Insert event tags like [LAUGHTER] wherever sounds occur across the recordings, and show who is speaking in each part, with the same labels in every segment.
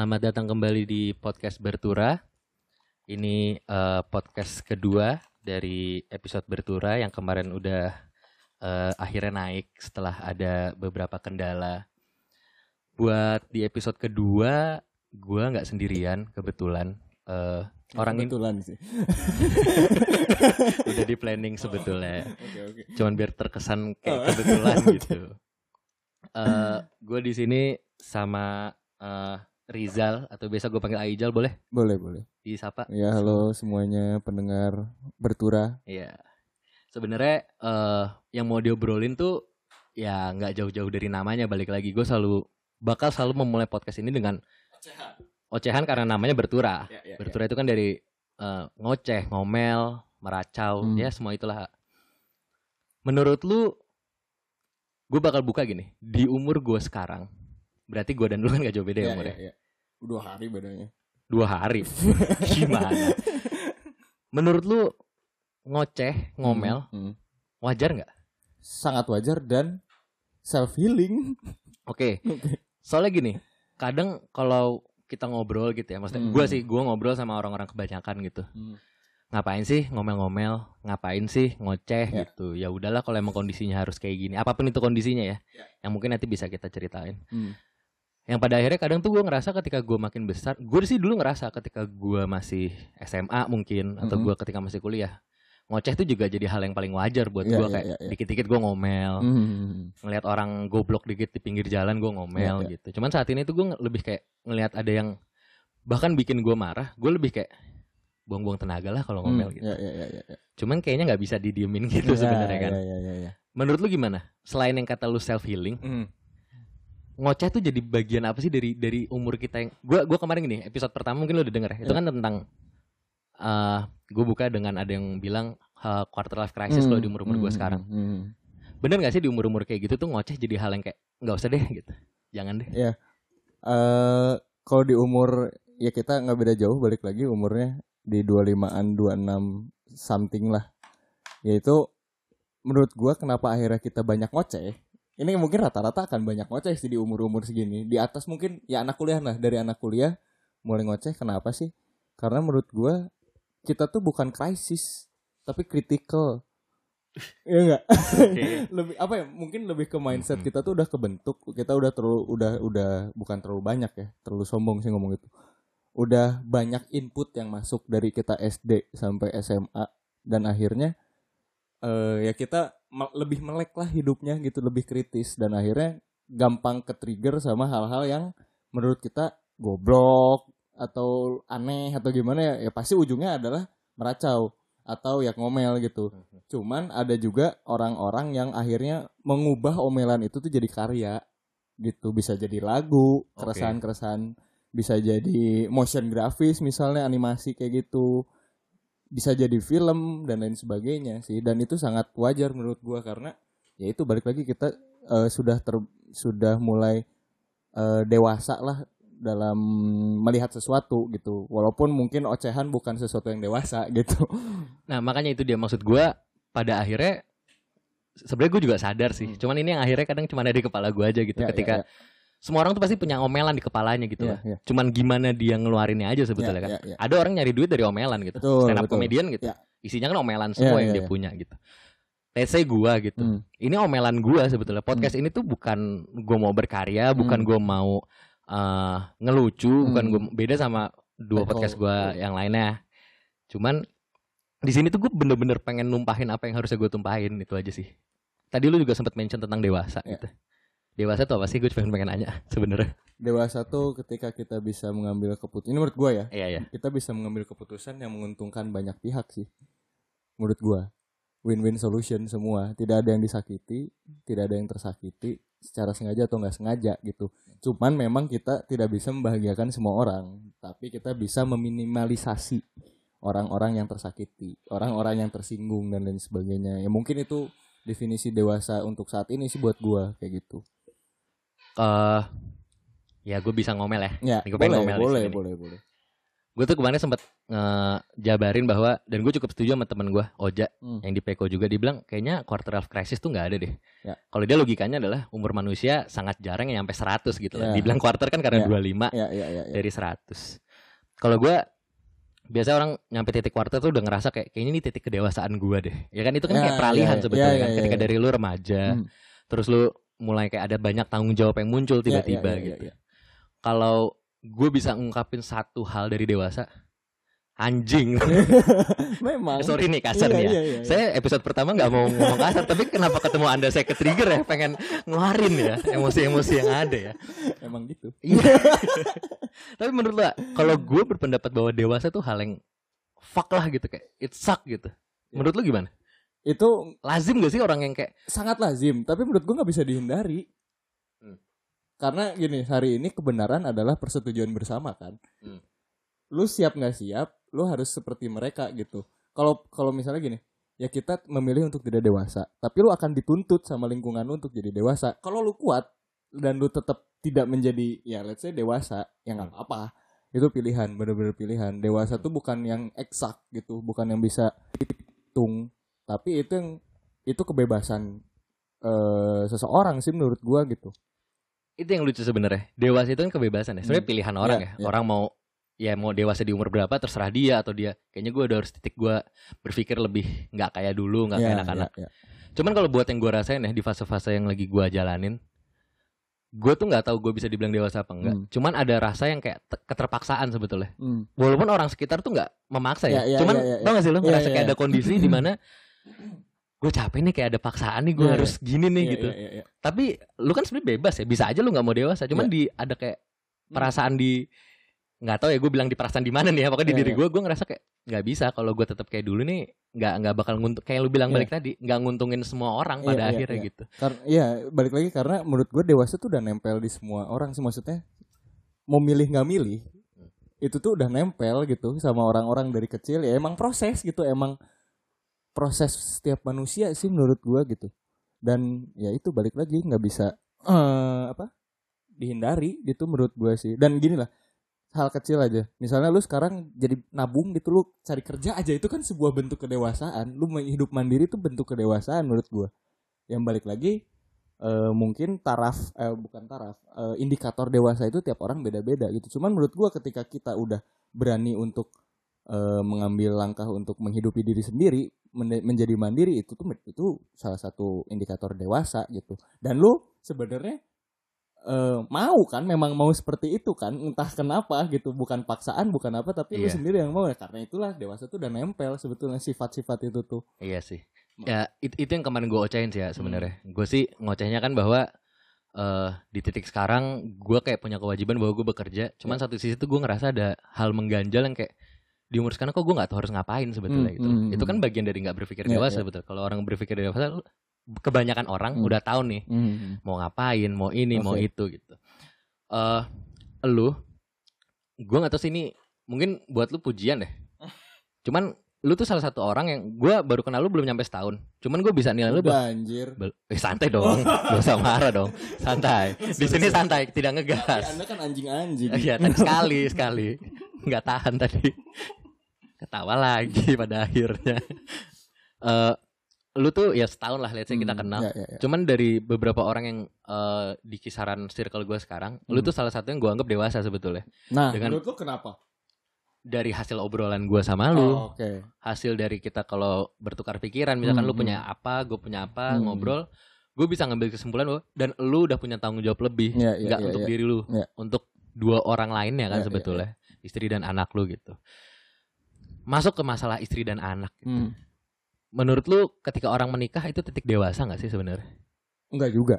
Speaker 1: Selamat datang kembali di podcast Bertura. Ini eh, podcast kedua dari episode Bertura yang kemarin udah eh, akhirnya naik setelah ada beberapa kendala. Buat di episode kedua, gua nggak sendirian kebetulan. Eh, orang ini
Speaker 2: kebetulan sih. [LAUGHS]
Speaker 1: udah di planning sebetulnya.
Speaker 2: Oke oke.
Speaker 1: Cuman biar terkesan kayak
Speaker 2: Oh.
Speaker 1: kebetulan gitu. [LAUGHS] Eh, gue di sini sama eh, Rizal atau biasa gue panggil Aijal boleh
Speaker 2: Boleh boleh.
Speaker 1: disapa?
Speaker 2: Ya halo semuanya pendengar bertura.
Speaker 1: Iya. Sebenarnya eh yang mau diobrolin tuh ya nggak jauh-jauh dari namanya balik lagi gue selalu bakal selalu memulai podcast ini dengan ocehan karena namanya bertura.
Speaker 2: Ya, ya,
Speaker 1: Bertura itu kan dari eh, ngoceh, ngomel, meracau,
Speaker 2: Hmm.
Speaker 1: ya semua itulah. Menurut lu, gue bakal buka gini. Di umur gue sekarang, berarti gue dan lu kan gak jauh beda ya,
Speaker 2: ya,
Speaker 1: umurnya.
Speaker 2: ya, ya. Dua hari bedanya.
Speaker 1: Dua hari. [LAUGHS] Gimana? Menurut lu, ngoceh, ngomel,
Speaker 2: Hmm, hmm.
Speaker 1: wajar nggak?
Speaker 2: Sangat wajar dan self healing. [LAUGHS]
Speaker 1: Oke. Soalnya gini, kadang kalau kita ngobrol gitu ya, maksudnya
Speaker 2: Hmm.
Speaker 1: gue sih, gue ngobrol sama orang-orang kebanyakan gitu. ngapain sih ngomel-ngomel ngapain sih ngoceh
Speaker 2: Ya.
Speaker 1: gitu ya udahlah kalau emang kondisinya harus kayak gini apa pun itu kondisinya ya
Speaker 2: Ya.
Speaker 1: yang mungkin nanti bisa kita ceritain
Speaker 2: Hmm.
Speaker 1: Yang pada akhirnya kadang tuh gue ngerasa ketika gue makin besar gue sih dulu ngerasa ketika gue masih SMA mungkin atau
Speaker 2: Mhm.
Speaker 1: gue ketika masih kuliah ngoceh tuh juga jadi hal yang paling wajar buat
Speaker 2: Ya,
Speaker 1: gue
Speaker 2: ya,
Speaker 1: kayak
Speaker 2: ya, ya.
Speaker 1: dikit-dikit gue ngomel
Speaker 2: Hmm.
Speaker 1: ngelihat orang goblok dikit di pinggir jalan gue ngomel
Speaker 2: Ya, ya.
Speaker 1: gitu cuman saat ini tuh gue lebih kayak ngelihat ada yang bahkan bikin gue marah gue lebih kayak buang-buang tenaga lah kalau ngomel
Speaker 2: Hmm.
Speaker 1: gitu
Speaker 2: Ya, ya, ya, ya, ya.
Speaker 1: Cuman kayaknya nggak bisa didiemin gitu
Speaker 2: Ya,
Speaker 1: sebenarnya kan.
Speaker 2: Ya, ya, ya, ya.
Speaker 1: Menurut lu gimana? Selain yang kata lu self healing,
Speaker 2: Hmm.
Speaker 1: Ngoceh tuh jadi bagian apa sih dari dari umur kita yang gua gua kemarin gini, episode pertama mungkin lu udah denger ya. Itu
Speaker 2: Ya.
Speaker 1: kan tentang eh gue buka dengan ada yang bilang eh, quarter life crisis
Speaker 2: Hmm,
Speaker 1: kalau di umur-umur gua
Speaker 2: hmm,
Speaker 1: sekarang.
Speaker 2: hmm.
Speaker 1: Bener gak sih di umur-umur kayak gitu tuh ngoceh jadi hal yang kayak nggak usah deh gitu. Jangan deh.
Speaker 2: Eh, kalau di umur ya kita nggak beda jauh balik lagi umurnya di 25-an 26 something lah yaitu menurut gua kenapa akhirnya kita banyak ngoceh ini mungkin rata-rata akan banyak ngoceh sih di umur-umur segini. Di atas mungkin ya anak kuliah lah. Dari anak kuliah mulai ngoceh. Kenapa sih? Karena menurut gua kita tuh bukan krisis tapi critical. Iya enggak? [LAUGHS] lebih apa ya? Mungkin lebih ke mindset
Speaker 1: Mhm.
Speaker 2: kita tuh udah kebentuk. Kita udah terlalu udah udah bukan terlalu banyak ya. Terlalu sombong sih ngomong itu udah banyak input yang masuk dari kita SD sampai SMA dan akhirnya eh ya kita lebih melek lah hidupnya gitu lebih kritis dan akhirnya gampang ke trigger sama hal-hal yang menurut kita goblok atau aneh atau gimana ya, ya pasti ujungnya adalah meracau atau ya ngomel gitu Cuman ada juga orang-orang yang akhirnya mengubah omelan itu tuh jadi karya gitu. Bisa jadi lagu, keresahan-keresahan, bisa jadi motion grafis misalnya animasi kayak gitu. Bisa jadi film dan lain sebagainya sih. Dan itu sangat wajar menurut gua karena ya itu balik lagi kita eh, sudah ter sudah mulai eh, dewasa lah dalam melihat sesuatu gitu. Walaupun mungkin ocehan bukan sesuatu yang dewasa [LAUGHS] gitu.
Speaker 1: Nah makanya itu dia maksud gua pada akhirnya sebenarnya gue juga sadar sih.
Speaker 2: Hmm.
Speaker 1: Cuman ini yang akhirnya kadang cuma ada di kepala gue aja gitu.
Speaker 2: Ya, ya,
Speaker 1: Ketika
Speaker 2: ya.
Speaker 1: Semua orang tuh pasti punya omelan di kepalanya gitu
Speaker 2: Iya,
Speaker 1: lah.
Speaker 2: iya.
Speaker 1: Cuman gimana dia ngeluarinnya aja sebetulnya
Speaker 2: Ya,
Speaker 1: kan.
Speaker 2: ya, ya.
Speaker 1: Ada orang nyari duit dari omelan gitu.
Speaker 2: Betul,
Speaker 1: Stand up
Speaker 2: betul.
Speaker 1: comedian gitu.
Speaker 2: Ya.
Speaker 1: Isinya kan omelan semua
Speaker 2: Ya,
Speaker 1: yang
Speaker 2: ya,
Speaker 1: dia
Speaker 2: ya.
Speaker 1: punya gitu. Let's say gua gitu.
Speaker 2: Hmm.
Speaker 1: Ini omelan gua sebetulnya. Podcast ini tuh bukan gua mau berkarya, bukan
Speaker 2: Hmm.
Speaker 1: gua mau eh, ngelucu, bukan
Speaker 2: Hmm.
Speaker 1: gua beda sama dua podcast gua yang lainnya. Cuman di sini tuh gue bener-bener pengen numpahin apa yang harusnya gue tumpahin itu aja sih. Tadi lu juga sempat mention tentang dewasa
Speaker 2: Ya.
Speaker 1: gitu. Dewasa tuh apa sih? Gue pengen pengen nanya sebenarnya.
Speaker 2: Dewasa tuh ketika kita bisa mengambil keputusan. Ini menurut gua ya,
Speaker 1: Iya ya.
Speaker 2: kita bisa mengambil keputusan yang menguntungkan banyak pihak sih. Menurut gua, win-win solution semua. Tidak ada yang disakiti, tidak ada yang tersakiti secara sengaja atau nggak sengaja gitu. Cuman memang kita tidak bisa membahagiakan semua orang, tapi kita bisa meminimalisasi orang-orang yang tersakiti, orang-orang yang tersinggung dan lain sebagainya. Ya mungkin itu definisi dewasa untuk saat ini sih buat gua kayak gitu.
Speaker 1: Eh ya gue bisa ngomel ya.
Speaker 2: Ya,
Speaker 1: pengen
Speaker 2: boleh,
Speaker 1: ngomel
Speaker 2: boleh, boleh, boleh.
Speaker 1: gue tuh kemarin sempat ngejabarin bahwa dan gue cukup setuju sama temen gue Oja
Speaker 2: Hmm.
Speaker 1: yang di Peko juga dibilang kayaknya quarter life crisis tuh nggak ada deh.
Speaker 2: Ya.
Speaker 1: Kalau dia logikanya adalah umur manusia sangat jarang yang nyampe 100 gitu lah.
Speaker 2: Ya.
Speaker 1: Dibilang quarter kan karena
Speaker 2: Ya.
Speaker 1: 25
Speaker 2: Ya, ya, ya, ya.
Speaker 1: dari 100. Kalau gue biasa orang nyampe titik quarter tuh udah ngerasa kayak kayaknya ini titik kedewasaan gue deh. Ya kan itu kan
Speaker 2: Ya,
Speaker 1: kayak peralihan
Speaker 2: ya, ya.
Speaker 1: sebetulnya
Speaker 2: Ya,
Speaker 1: kan
Speaker 2: ya,
Speaker 1: ketika
Speaker 2: ya.
Speaker 1: dari lu remaja
Speaker 2: Hmm.
Speaker 1: terus lu mulai kayak ada banyak tanggung jawab yang muncul
Speaker 2: Ya,
Speaker 1: tiba-tiba
Speaker 2: ya, ya,
Speaker 1: gitu.
Speaker 2: ya, ya.
Speaker 1: Kalau gue bisa ngungkapin satu hal dari dewasa anjing. [LAUGHS]
Speaker 2: Memang.
Speaker 1: Sorry nih kasar
Speaker 2: Iya,
Speaker 1: nih ya.
Speaker 2: iya, iya, iya.
Speaker 1: Saya episode pertama nggak mau ngomong kasar, tapi kenapa ketemu anda saya ke trigger ya, pengen ngeluarin ya emosi-emosi yang ada ya.
Speaker 2: Emang gitu.
Speaker 1: Iya. [LAUGHS] tapi menurut lo, kalau gue berpendapat bahwa dewasa tuh hal yang fuck lah gitu kayak it suck gitu. Menurut lo gimana?
Speaker 2: Itu
Speaker 1: Lazim gak sih orang yang kayak
Speaker 2: sangat lazim, tapi menurut gua nggak bisa dihindari.
Speaker 1: Hmm.
Speaker 2: Karena gini, hari ini kebenaran adalah persetujuan bersama kan.
Speaker 1: Hmm.
Speaker 2: Lu siap nggak siap, lu harus seperti mereka gitu. Kalau kalau misalnya gini, ya kita memilih untuk tidak dewasa, tapi lu akan dituntut sama lingkungan lu untuk jadi dewasa. Kalau lu kuat dan lu tetap tidak menjadi ya let's say dewasa, ya nggak apa-apa. Itu pilihan, bener-bener pilihan. Dewasa tuh bukan yang eksak gitu, bukan yang bisa dihitung, tapi itu yang itu kebebasan eh seseorang sih menurut gua gitu.
Speaker 1: itu yang lucu sebenarnya. Dewasa itu kan kebebasan ya. Sebenarnya
Speaker 2: Hmm.
Speaker 1: pilihan orang
Speaker 2: Iya,
Speaker 1: ya.
Speaker 2: iya.
Speaker 1: Orang mau ya mau dewasa di umur berapa terserah dia atau dia kayaknya gue udah harus titik gue berpikir lebih nggak kayak dulu nggak kayak
Speaker 2: Ya,
Speaker 1: anak-anak
Speaker 2: ya, ya.
Speaker 1: Cuman kalau buat yang gue rasain ya di fase-fase yang lagi gue jalanin, gue tuh nggak tahu gue bisa dibilang dewasa apa enggak.
Speaker 2: Hmm.
Speaker 1: Cuman ada rasa yang kayak te- keterpaksaan sebetulnya.
Speaker 2: Hmm.
Speaker 1: Walaupun orang sekitar tuh nggak memaksa ya.
Speaker 2: Ya, ya,
Speaker 1: Cuman
Speaker 2: ya, ya, ya.
Speaker 1: tau gak sih lo
Speaker 2: Ya,
Speaker 1: ngerasa
Speaker 2: ya,
Speaker 1: kayak
Speaker 2: ya.
Speaker 1: ada kondisi di mana [CLEARS THROAT] gue capek nih kayak ada paksaan nih gue
Speaker 2: ya.
Speaker 1: harus gini nih
Speaker 2: Iya,
Speaker 1: gitu.
Speaker 2: iya, iya, iya.
Speaker 1: Tapi lu kan sebenarnya bebas ya. Bisa aja lu nggak mau dewasa. Cuman
Speaker 2: Ya.
Speaker 1: di ada kayak perasaan di nggak tahu ya gue bilang di perasaan di mana nih ya. Pokoknya di
Speaker 2: Ya,
Speaker 1: diri gue gue ngerasa kayak nggak bisa kalau gue tetap kayak dulu nih nggak nggak bakal nguntung kayak lu bilang
Speaker 2: Iya.
Speaker 1: balik tadi nggak nguntungin semua orang
Speaker 2: Iya,
Speaker 1: pada
Speaker 2: iya,
Speaker 1: akhirnya
Speaker 2: iya.
Speaker 1: gitu.
Speaker 2: Karena ya balik lagi karena menurut gue dewasa tuh udah nempel di semua orang sih maksudnya mau milih nggak milih itu tuh udah nempel gitu sama orang-orang dari kecil ya emang proses gitu emang proses setiap manusia sih menurut gua gitu. Dan ya itu balik lagi nggak bisa eh apa dihindari gitu menurut gua sih. Dan gini lah hal kecil aja. Misalnya lu sekarang jadi nabung gitu lu cari kerja aja itu kan sebuah bentuk kedewasaan. Lu hidup mandiri itu bentuk kedewasaan menurut gua. Yang balik lagi eh, mungkin taraf eh, bukan taraf eh, indikator dewasa itu tiap orang beda-beda gitu. Cuman menurut gua ketika kita udah berani untuk eh, mengambil langkah untuk menghidupi diri sendiri men- menjadi mandiri itu tuh itu salah satu indikator dewasa gitu dan lu sebenarnya eh, mau kan memang mau seperti itu kan entah kenapa gitu bukan paksaan bukan apa tapi lu
Speaker 1: Iya.
Speaker 2: sendiri yang mau ya karena itulah dewasa tuh udah nempel sebetulnya sifat-sifat itu tuh
Speaker 1: Iya sih. Ya it- itu yang kemarin gue ocehin sih ya sebenarnya.
Speaker 2: Hmm.
Speaker 1: Gue sih ngocehnya kan bahwa eh di titik sekarang gue kayak punya kewajiban bahwa gue bekerja. Cuman
Speaker 2: Ya.
Speaker 1: satu sisi tuh gue ngerasa ada hal mengganjal yang kayak di umur sekarang kok gue nggak tahu harus ngapain sebetulnya
Speaker 2: Hmm,
Speaker 1: gitu.
Speaker 2: hmm,
Speaker 1: Itu kan
Speaker 2: hmm.
Speaker 1: bagian dari nggak berpikir
Speaker 2: Ya,
Speaker 1: dewasa
Speaker 2: ya.
Speaker 1: betul. Kalau orang berpikir dewasa, kebanyakan orang
Speaker 2: Hmm.
Speaker 1: udah tahu nih mau ngapain, mau ini, mau
Speaker 2: Oke.
Speaker 1: itu gitu. Eh, lu, gue nggak tahu sih ini mungkin buat lu pujian deh. [LAUGHS] Cuman lu tuh salah satu orang yang gue baru kenal lu belum nyampe setahun. Cuman gue bisa nilai lu bah-
Speaker 2: Udah anjir
Speaker 1: eh, santai dong, [LAUGHS] gak usah marah dong, santai. Di sini santai, tidak ngegas.
Speaker 2: Ya, anda kan anjing-anjing
Speaker 1: Iya, tadi sekali sekali, nggak tahan tadi. Ketawa lagi [LAUGHS] pada akhirnya. Eh, lu tuh ya setahun lah, let's say kita
Speaker 2: Hmm,
Speaker 1: kenal.
Speaker 2: ya, ya, ya.
Speaker 1: Cuman dari beberapa orang yang eh, di kisaran circle gue sekarang, lu
Speaker 2: Hmm.
Speaker 1: tuh salah satu yang gue anggap dewasa sebetulnya.
Speaker 2: Nah,
Speaker 1: dengan-
Speaker 2: menurut lu kenapa?
Speaker 1: Dari hasil obrolan gue sama lu,
Speaker 2: Oh, Oke.
Speaker 1: hasil dari kita kalau bertukar pikiran, misalkan
Speaker 2: Hmm,
Speaker 1: lu punya apa, gue punya apa,
Speaker 2: Hmm.
Speaker 1: ngobrol, gue bisa ngambil kesimpulan bahwa dan lu udah punya tanggung jawab lebih,
Speaker 2: Iya, iya,
Speaker 1: nggak
Speaker 2: iya,
Speaker 1: untuk
Speaker 2: iya.
Speaker 1: diri lu,
Speaker 2: Iya.
Speaker 1: untuk dua orang lainnya kan
Speaker 2: iya,
Speaker 1: sebetulnya, istri dan anak lu gitu. Masuk ke masalah istri dan anak.
Speaker 2: Hmm.
Speaker 1: Menurut lu ketika orang menikah itu titik dewasa nggak sih sebenarnya?
Speaker 2: Enggak juga.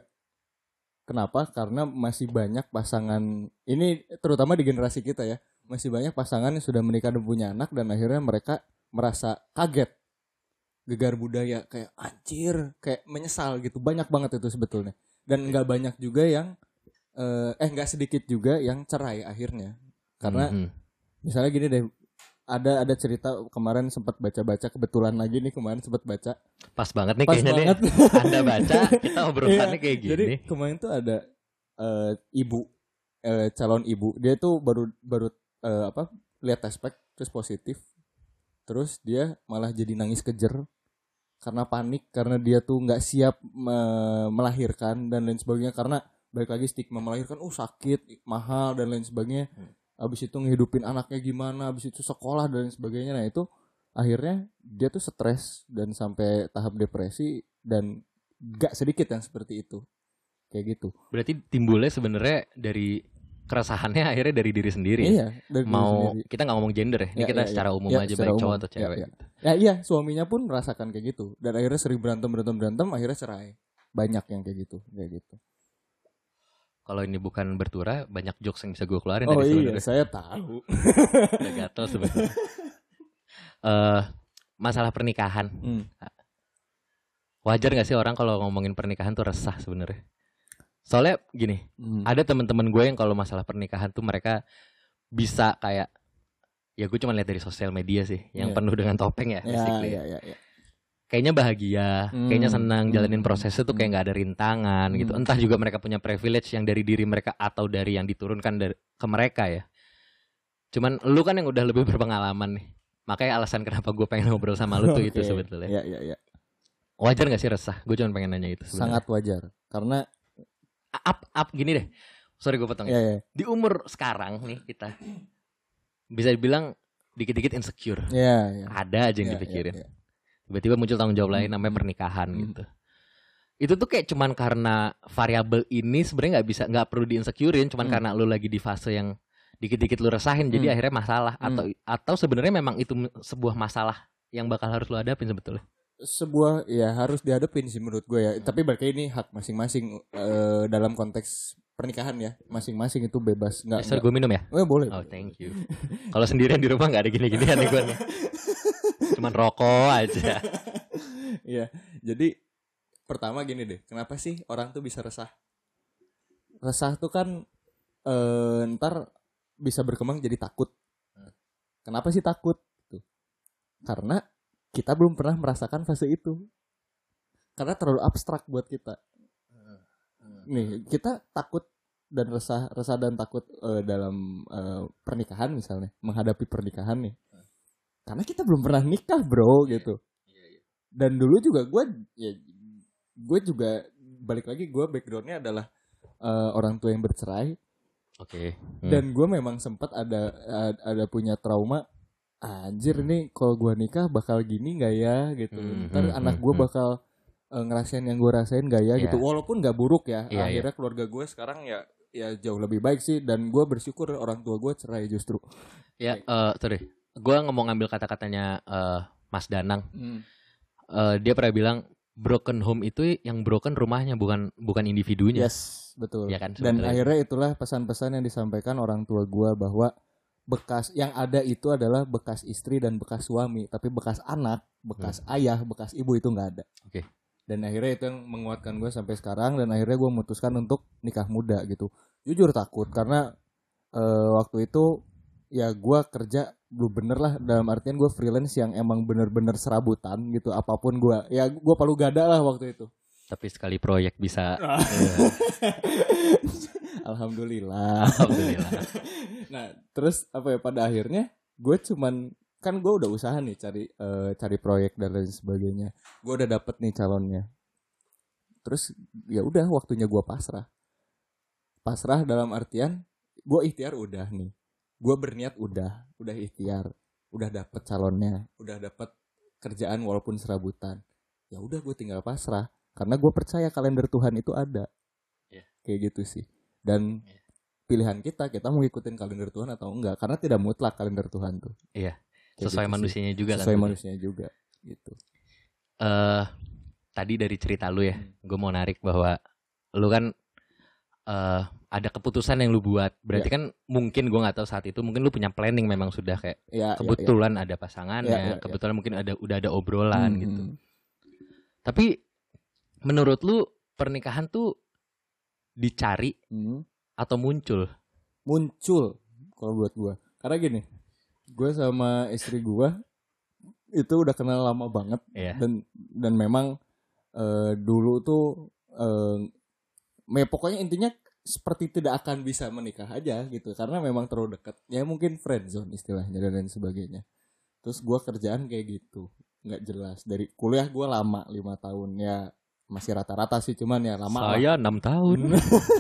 Speaker 2: Kenapa? Karena masih banyak pasangan ini terutama di generasi kita ya, masih banyak pasangan yang sudah menikah dan punya anak dan akhirnya mereka merasa kaget. Gegar budaya kayak anjir, kayak menyesal gitu. Banyak banget itu sebetulnya. Dan nggak banyak juga yang eh eh nggak sedikit juga yang cerai akhirnya. Karena
Speaker 1: Mhm.
Speaker 2: misalnya gini deh, ada ada cerita kemarin sempat baca-baca kebetulan lagi nih kemarin sempat baca
Speaker 1: pas banget nih
Speaker 2: pas
Speaker 1: kayaknya
Speaker 2: banget
Speaker 1: nih. [LAUGHS] Anda baca, kita obrolannya
Speaker 2: Iya,
Speaker 1: kayak gini.
Speaker 2: Jadi kemarin tuh ada eh, ibu eh, calon ibu, dia tuh baru baru eh, apa lihat tespek terus positif terus dia malah jadi nangis kejer karena panik karena dia tuh nggak siap me- melahirkan dan lain sebagainya karena balik lagi stigma melahirkan oh sakit mahal dan lain sebagainya
Speaker 1: Hmm.
Speaker 2: Abis itu ngehidupin anaknya gimana abis itu sekolah dan sebagainya nah itu akhirnya dia tuh stres dan sampai tahap depresi dan gak sedikit yang seperti itu kayak gitu
Speaker 1: Berarti timbulnya sebenarnya dari keresahannya akhirnya dari diri sendiri. ya?
Speaker 2: iya dari diri
Speaker 1: Mau
Speaker 2: sendiri.
Speaker 1: kita nggak ngomong gender ya, ini
Speaker 2: Ya,
Speaker 1: kita
Speaker 2: ya,
Speaker 1: secara
Speaker 2: ya.
Speaker 1: umum
Speaker 2: Ya,
Speaker 1: aja
Speaker 2: secara
Speaker 1: baik cowok
Speaker 2: umum.
Speaker 1: atau
Speaker 2: Ya,
Speaker 1: cewek.
Speaker 2: ya.
Speaker 1: gitu.
Speaker 2: Ya iya, suaminya pun merasakan kayak gitu dan akhirnya sering berantem berantem berantem, akhirnya cerai. Banyak yang kayak gitu, kayak gitu.
Speaker 1: Kalau ini bukan bertura, banyak jokes yang bisa gue keluarin
Speaker 2: Oh
Speaker 1: dari
Speaker 2: iya, saya tahu.
Speaker 1: Udah gatel sebenarnya. [LAUGHS] Eh, masalah pernikahan,
Speaker 2: Hmm.
Speaker 1: wajar gak sih orang kalau ngomongin pernikahan tuh resah sebenarnya? Soalnya gini,
Speaker 2: Hmm.
Speaker 1: ada teman-teman gue yang kalau masalah pernikahan tuh mereka bisa kayak ya gue cuma lihat dari sosial media sih yang
Speaker 2: Iya.
Speaker 1: penuh dengan topeng ya,
Speaker 2: Ya,
Speaker 1: basically.
Speaker 2: ya, ya, ya.
Speaker 1: Kayaknya bahagia,
Speaker 2: Hmm,
Speaker 1: kayaknya senang jalanin prosesnya tuh kayak
Speaker 2: hmm.
Speaker 1: nggak ada rintangan gitu.
Speaker 2: Hmm.
Speaker 1: Entah juga mereka punya privilege yang dari diri mereka atau dari yang diturunkan dari ke mereka ya. Cuman lu kan yang udah lebih [LAUGHS] berpengalaman nih. Makanya alasan kenapa gue pengen ngobrol sama lu tuh [LAUGHS] itu
Speaker 2: Oke.
Speaker 1: sebetulnya.
Speaker 2: Ya, ya, ya.
Speaker 1: Wajar gak sih resah? Gue cuma pengen nanya itu sebenarnya.
Speaker 2: Sangat wajar. Karena
Speaker 1: Up, up gini deh. Sorry gue potong.
Speaker 2: ya, ya,
Speaker 1: Di umur sekarang nih kita bisa dibilang dikit-dikit insecure.
Speaker 2: ya, ya.
Speaker 1: Ada aja yang
Speaker 2: Ya,
Speaker 1: dipikirin. Tiba-tiba muncul tanggung jawab lain
Speaker 2: Hmm,
Speaker 1: namanya
Speaker 2: hmm,
Speaker 1: pernikahan
Speaker 2: hmm.
Speaker 1: gitu itu tuh kayak cuman karena variabel ini sebenarnya nggak bisa nggak perlu diinsecurein cuman
Speaker 2: Hmm.
Speaker 1: karena lu lagi di fase yang dikit-dikit lu resahin jadi
Speaker 2: Hmm.
Speaker 1: akhirnya masalah
Speaker 2: Hmm.
Speaker 1: atau atau sebenarnya memang itu sebuah masalah yang bakal harus lu hadapin sebetulnya
Speaker 2: Sebuah ya harus dihadapin sih menurut gue ya. Tapi balik lagi ini hak masing-masing eh, dalam konteks pernikahan ya. Masing-masing itu bebas nggak.
Speaker 1: ya, sorry gue minum ya
Speaker 2: Eh, boleh.
Speaker 1: oh thank you kalau sendirian di rumah nggak ada gini-ginian nih gue nih [LAUGHS] cuman rokok aja [LAUGHS]
Speaker 2: Iya. Jadi pertama gini deh, kenapa sih orang tuh bisa resah? Resah tuh kan eh, ntar bisa berkembang jadi takut. Kenapa sih takut? Tuh. Karena kita belum pernah merasakan fase itu. Karena terlalu abstrak buat kita. Nih, kita takut dan resah, resah dan takut eh, dalam eh, pernikahan misalnya, menghadapi pernikahan nih. Karena kita belum pernah nikah, Bro, gitu dan dulu juga gue ya gue juga balik lagi gue backgroundnya adalah eh, orang tua yang bercerai
Speaker 1: oke Hmm.
Speaker 2: dan gue memang sempat ada ad- ada punya trauma anjir nih kalau gue nikah bakal gini nggak ya gitu
Speaker 1: Hmm,
Speaker 2: ntar
Speaker 1: hmm,
Speaker 2: anak
Speaker 1: hmm,
Speaker 2: gue
Speaker 1: hmm.
Speaker 2: bakal ngerasain yang gue rasain gak ya
Speaker 1: Iya.
Speaker 2: gitu walaupun nggak buruk ya
Speaker 1: Iya,
Speaker 2: akhirnya keluarga gue sekarang ya ya jauh lebih baik sih. Dan gue bersyukur orang tua gue cerai justru.
Speaker 1: Ya eh sorry. Gue ngomong ngambil kata-katanya eh, Mas Danang. Eh, dia pernah bilang broken home itu yang broken rumahnya bukan bukan individunya.
Speaker 2: Yes, betul.
Speaker 1: Ya kan,
Speaker 2: Dan akhirnya itulah pesan-pesan yang disampaikan orang tua gua bahwa bekas yang ada itu adalah bekas istri dan bekas suami, tapi bekas anak, bekas ayah, bekas ibu itu nggak ada.
Speaker 1: Hmm. Oke.
Speaker 2: Dan akhirnya itu yang menguatkan gue sampai sekarang dan akhirnya gue memutuskan untuk nikah muda gitu. Jujur takut karena eh, waktu itu ya gua kerja belum bener lah dalam artian gue freelance yang emang bener-bener serabutan gitu apa pun gua. Ya gua palu gada lah waktu itu.
Speaker 1: Tapi sekali proyek bisa. Eh, [LAUGHS]
Speaker 2: Alhamdulillah.
Speaker 1: alhamdulillah.
Speaker 2: Nah, terus apa ya pada akhirnya gue cuman kan gue udah usaha nih cari eh, cari proyek dan lain sebagainya. Gue udah dapet nih calonnya. Terus ya udah waktunya gue pasrah. Pasrah dalam artian gue ikhtiar udah nih. Gue berniat udah, udah ikhtiar, udah dapet calonnya, udah dapet kerjaan walaupun serabutan. Ya udah gue tinggal pasrah karena gue percaya kalender Tuhan itu ada.
Speaker 1: Iya.
Speaker 2: Kayak gitu sih. Dan
Speaker 1: Iya.
Speaker 2: pilihan kita kita mau ikutin kalender Tuhan atau enggak karena tidak mutlak kalender Tuhan tuh
Speaker 1: Iya.
Speaker 2: Kayak
Speaker 1: sesuai
Speaker 2: gitu sih.
Speaker 1: manusianya juga
Speaker 2: sesuai
Speaker 1: kan
Speaker 2: manusianya juga gitu
Speaker 1: eh tadi dari cerita lu ya
Speaker 2: Hmm.
Speaker 1: gue mau narik bahwa lu kan eh ada keputusan yang lu buat berarti
Speaker 2: Iya.
Speaker 1: kan mungkin gue nggak tahu saat itu mungkin lu punya planning memang sudah kayak
Speaker 2: ya
Speaker 1: kebetulan ada pasangannya
Speaker 2: Iya, iya, iya.
Speaker 1: kebetulan mungkin ada udah ada obrolan
Speaker 2: Hmm,
Speaker 1: gitu
Speaker 2: hmm.
Speaker 1: tapi menurut lu pernikahan tuh dicari
Speaker 2: Hmm.
Speaker 1: atau muncul
Speaker 2: muncul kalau buat gua karena gini gua sama istri gua itu udah kenal lama banget
Speaker 1: ya
Speaker 2: dan dan memang eh, dulu tuh eh, me- pokoknya intinya seperti tidak akan bisa menikah aja gitu karena memang terlalu dekat. Ya mungkin friend zone istilahnya dan lain sebagainya. Terus gua kerjaan kayak gitu nggak jelas. Dari kuliah gua lama lima tahun. Ya masih rata-rata sih cuman ya lama.
Speaker 1: Saya enam tahun.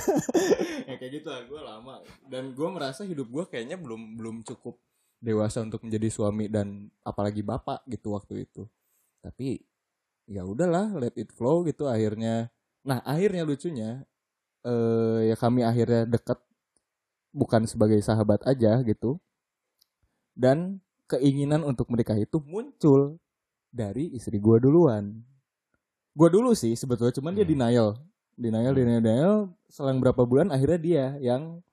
Speaker 1: [LAUGHS]
Speaker 2: ya kayak gitu lah gue lama. Dan gue merasa hidup gue kayaknya belum belum cukup dewasa untuk menjadi suami dan apalagi bapak gitu waktu itu. Tapi ya udahlah let it flow gitu akhirnya. Nah akhirnya lucunya eh ya kami akhirnya dekat bukan sebagai sahabat aja gitu. Dan keinginan untuk menikah itu muncul dari istri gue duluan. Gue dulu sih sebetulnya cuman dia
Speaker 1: Hmm.
Speaker 2: denial. Denial denial denial. Selang berapa bulan akhirnya dia yang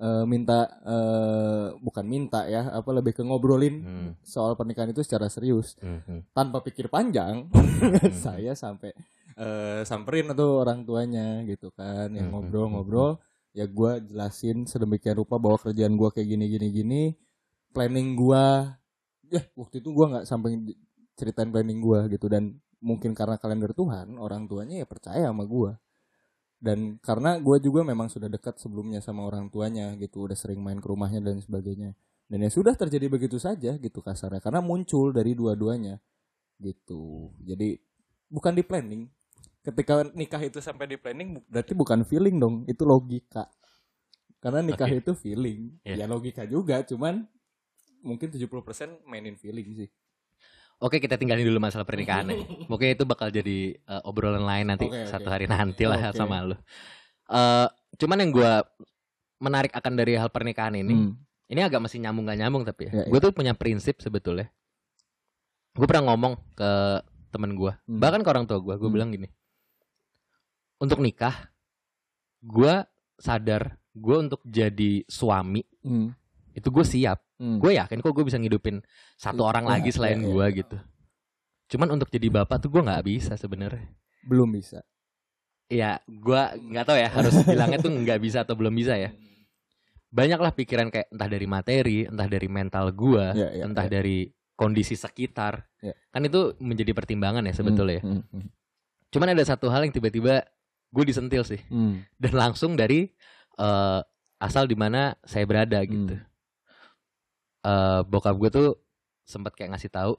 Speaker 2: eh, minta eh, bukan minta ya apa lebih ke ngobrolin
Speaker 1: Hmm,
Speaker 2: soal pernikahan itu secara serius.
Speaker 1: Hmm, hmm.
Speaker 2: tanpa pikir panjang [LAUGHS] [LAUGHS] saya sampai eh, samperin tuh orang tuanya gitu kan yang
Speaker 1: Hmm,
Speaker 2: ngobrol-ngobrol. Ya gua jelasin sedemikian rupa bahwa kerjaan gua kayak gini gini gini. Planning gua ya waktu itu gua nggak sampai ceritain planning gua gitu. Dan mungkin karena kalender Tuhan orang tuanya ya percaya sama gua dan karena gua juga memang sudah dekat sebelumnya sama orang tuanya gitu udah sering main ke rumahnya dan sebagainya. Dan ya sudah terjadi begitu saja gitu kasarnya karena muncul dari dua-duanya gitu. Jadi bukan di planning. Ketika nikah itu sampai di planning berarti bukan feeling dong itu logika. Karena nikah
Speaker 1: Oke.
Speaker 2: itu feeling.
Speaker 1: Iya.
Speaker 2: ya logika juga cuman mungkin 70% mainin feeling sih
Speaker 1: Oke kita tinggalin dulu masalah pernikahan ya. [LAUGHS] Mungkin itu bakal jadi eh, obrolan lain nanti
Speaker 2: Oke,
Speaker 1: satu
Speaker 2: oke.
Speaker 1: hari nanti lah
Speaker 2: Oke.
Speaker 1: sama lu. Eh, cuman yang gua menarik akan dari hal pernikahan ini,
Speaker 2: Hmm.
Speaker 1: ini agak masih nyambung gak nyambung tapi ya.
Speaker 2: Ya,
Speaker 1: gue tuh punya prinsip sebetulnya. Gue pernah ngomong ke temen gue,
Speaker 2: Hmm.
Speaker 1: bahkan ke orang tua gue, gue
Speaker 2: Hmm.
Speaker 1: bilang gini, untuk nikah, gue sadar gue untuk jadi suami
Speaker 2: Hmm.
Speaker 1: Itu gue siap.
Speaker 2: Hmm.
Speaker 1: Gue yakin kok gue bisa ngidupin satu
Speaker 2: Iya,
Speaker 1: orang
Speaker 2: iya,
Speaker 1: lagi selain
Speaker 2: iya, iya.
Speaker 1: gue gitu. Cuman untuk jadi bapak tuh gue nggak bisa sebenarnya.
Speaker 2: belum bisa
Speaker 1: Iya, gue nggak tahu ya harus [LAUGHS] bilangnya tuh nggak bisa atau belum bisa ya. Banyaklah pikiran kayak entah dari materi, entah dari mental gue,
Speaker 2: Ya, ya,
Speaker 1: entah
Speaker 2: ya.
Speaker 1: dari kondisi sekitar.
Speaker 2: Ya.
Speaker 1: Kan itu menjadi pertimbangan ya sebetulnya. ya.
Speaker 2: Hmm, hmm,
Speaker 1: Cuman ada satu hal yang tiba-tiba gue disentil sih
Speaker 2: hmm.
Speaker 1: dan langsung dari eh, asal di mana saya berada gitu.
Speaker 2: Hmm.
Speaker 1: Eh, bokap gue tuh sempat kayak ngasih tahu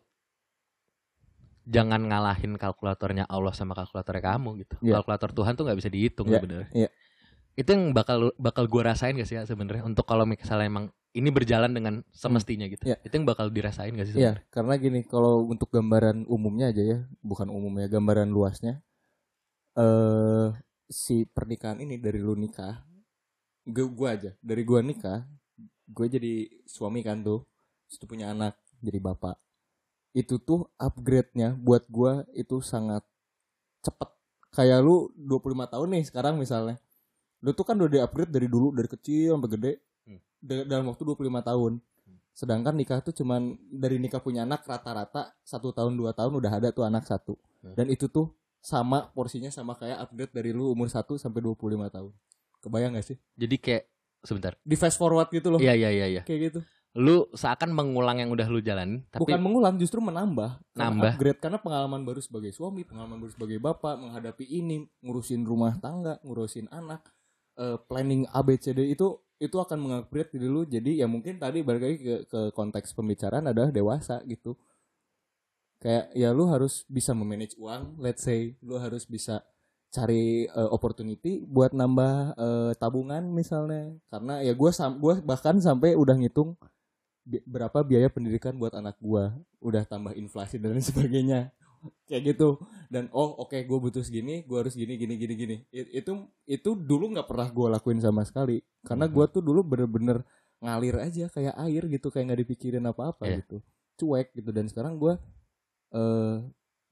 Speaker 1: jangan ngalahin kalkulatornya Allah sama kalkulatornya kamu gitu.
Speaker 2: Iya.
Speaker 1: Kalkulator Tuhan tuh nggak bisa dihitung
Speaker 2: Iya,
Speaker 1: sebenarnya.
Speaker 2: iya.
Speaker 1: Itu yang bakal bakal gue rasain gak sih ya sebenarnya untuk kalau misalnya emang ini berjalan dengan semestinya gitu.
Speaker 2: Iya.
Speaker 1: Itu yang bakal dirasain gak sih
Speaker 2: Iya,
Speaker 1: sebenarnya?
Speaker 2: karena gini, kalau untuk gambaran umumnya aja ya, bukan umumnya, gambaran luasnya, eh si pernikahan ini dari lu nikah, gue gua aja, dari gua nikah, gue jadi suami kan tuh, tuh punya anak, jadi bapak. Itu tuh upgrade-nya buat gua itu sangat cepet. Kayak lu 25 tahun nih sekarang misalnya. Lu tuh kan udah di upgrade dari dulu, dari kecil sampai gede,
Speaker 1: Hmm.
Speaker 2: da- dalam waktu 25 tahun. Sedangkan nikah tuh cuman dari nikah punya anak rata-rata satu tahun dua tahun udah ada tuh anak satu.
Speaker 1: Hmm.
Speaker 2: Dan itu tuh sama porsinya sama kayak upgrade dari lu umur 1 sampai 25 tahun. Kebayang gak sih?
Speaker 1: Jadi kayak sebentar.
Speaker 2: Di fast forward gitu loh.
Speaker 1: Iya iya iya iya.
Speaker 2: Kayak gitu.
Speaker 1: Lu seakan mengulang yang udah lu jalanin, tapi
Speaker 2: Bukan mengulang justru menambah.
Speaker 1: Nambah.
Speaker 2: Upgrade karena pengalaman baru sebagai suami, pengalaman baru sebagai bapak, menghadapi ini, ngurusin rumah tangga, ngurusin anak, eh, planning ABCD itu itu akan mengupgrade diri lu jadi ya mungkin tadi balik lagi ke, ke konteks pembicaraan adalah dewasa gitu kayak ya lu harus bisa memanage uang let's say lu harus bisa cari eh, opportunity buat nambah eh, tabungan misalnya. Karena ya gua sam gua bahkan sampai udah ngitung bi- berapa biaya pendidikan buat anak gua. Udah tambah inflasi dan lain sebagainya. Kayak gitu. Dan oh oke gue butuh segini gue harus gini gini gini gini. I- itu itu dulu nggak pernah gue lakuin sama sekali. Karena
Speaker 1: Mhm.
Speaker 2: gua tuh dulu bener-bener ngalir aja kayak air gitu kayak nggak dipikirin apa-apa
Speaker 1: Iya.
Speaker 2: gitu. Cuek gitu. Dan sekarang gua eh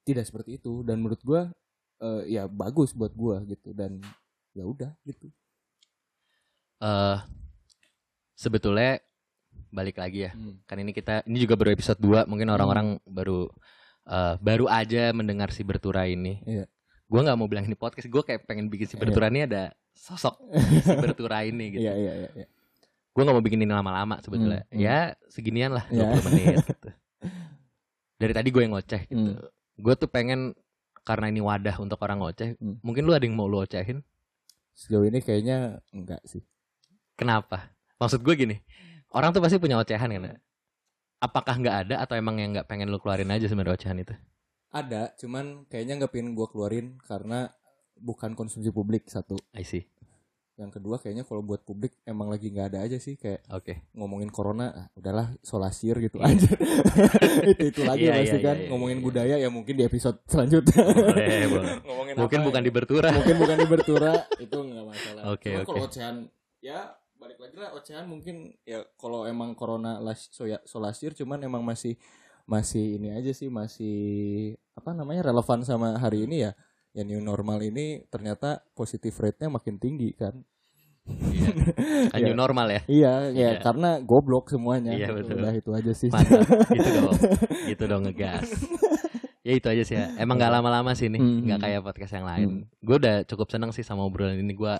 Speaker 2: tidak seperti itu. Dan menurut gua eh, ya bagus buat gua gitu dan ya udah gitu
Speaker 1: eh sebetulnya balik lagi ya.
Speaker 2: Hmm.
Speaker 1: Kan ini kita ini juga baru episode 2, mungkin orang-orang baru eh, baru aja mendengar si Bertura ini.
Speaker 2: Iya.
Speaker 1: Gua nggak mau bilang ini podcast, gue kayak pengen bikin si
Speaker 2: Iya.
Speaker 1: Bertura ini ada sosok [LAUGHS] si Bertura ini gitu.
Speaker 2: iya iya iya iya.
Speaker 1: Gue nggak mau bikin ini lama-lama sebetulnya.
Speaker 2: Hmm, hmm.
Speaker 1: Ya seginian lah 20
Speaker 2: Iya.
Speaker 1: menit gitu. [LAUGHS] Dari tadi gue yang ngoceh gitu.
Speaker 2: Hmm.
Speaker 1: Gue tuh pengen karena ini wadah untuk orang ngoceh,
Speaker 2: Hmm.
Speaker 1: mungkin lu ada yang mau lu ocehin?
Speaker 2: sejauh ini kayaknya enggak sih
Speaker 1: Kenapa? Maksud gue gini, orang tuh pasti punya ocehan kan? Apakah nggak ada atau emang yang nggak pengen lu keluarin aja sebenarnya ocehan itu?
Speaker 2: ada cuman kayaknya nggak pengen gue keluarin karena bukan konsumsi publik satu
Speaker 1: I see.
Speaker 2: Yang kedua kayaknya kalau buat publik emang lagi nggak ada aja sih kayak
Speaker 1: Oke.
Speaker 2: ngomongin corona ah, udahlah solasir gitu aja [LAUGHS] itu itu lagi
Speaker 1: Iya,
Speaker 2: pasti
Speaker 1: iya,
Speaker 2: kan
Speaker 1: iya, iya,
Speaker 2: ngomongin
Speaker 1: iya.
Speaker 2: budaya ya mungkin di episode selanjutnya
Speaker 1: Boleh, [LAUGHS] boleh.
Speaker 2: ngomongin
Speaker 1: Mungkin
Speaker 2: apa
Speaker 1: bukan
Speaker 2: ya?
Speaker 1: di bertura.
Speaker 2: mungkin bukan di bertura [LAUGHS] itu nggak masalah
Speaker 1: Oke,
Speaker 2: Cuma
Speaker 1: oke.
Speaker 2: kalau ocehan ya balik lagi lah ocehan mungkin ya kalau emang corona las soya solasir cuman emang masih masih ini aja sih masih apa namanya relevan sama hari ini ya ya new normal ini ternyata positif rate-nya makin tinggi kan
Speaker 1: Iya. Kan
Speaker 2: Iya.
Speaker 1: new normal ya.
Speaker 2: iya ya
Speaker 1: Iya.
Speaker 2: karena goblok semuanya
Speaker 1: Iya,
Speaker 2: Gitu,
Speaker 1: betul.
Speaker 2: udah itu aja sih
Speaker 1: Mantap. gitu dong. [LAUGHS] Gitu dong ngegas. Ya itu aja sih ya. Emang gak lama-lama sih nih,
Speaker 2: Hmm.
Speaker 1: nggak kayak podcast yang lain. Gue udah cukup seneng sih sama obrolan ini. Gue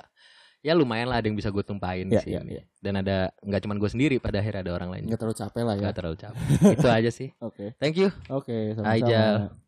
Speaker 1: ya lumayan lah ada yang bisa gue tumpahin
Speaker 2: Iya,
Speaker 1: sini.
Speaker 2: iya, iya.
Speaker 1: Dan ada nggak cuma gue sendiri, pada akhirnya ada orang lain.
Speaker 2: nggak terlalu capek lah ya
Speaker 1: Gak terlalu capek. itu aja sih. [LAUGHS]
Speaker 2: oke
Speaker 1: Thank you.
Speaker 2: oke
Speaker 1: Hai,
Speaker 2: sama-sama.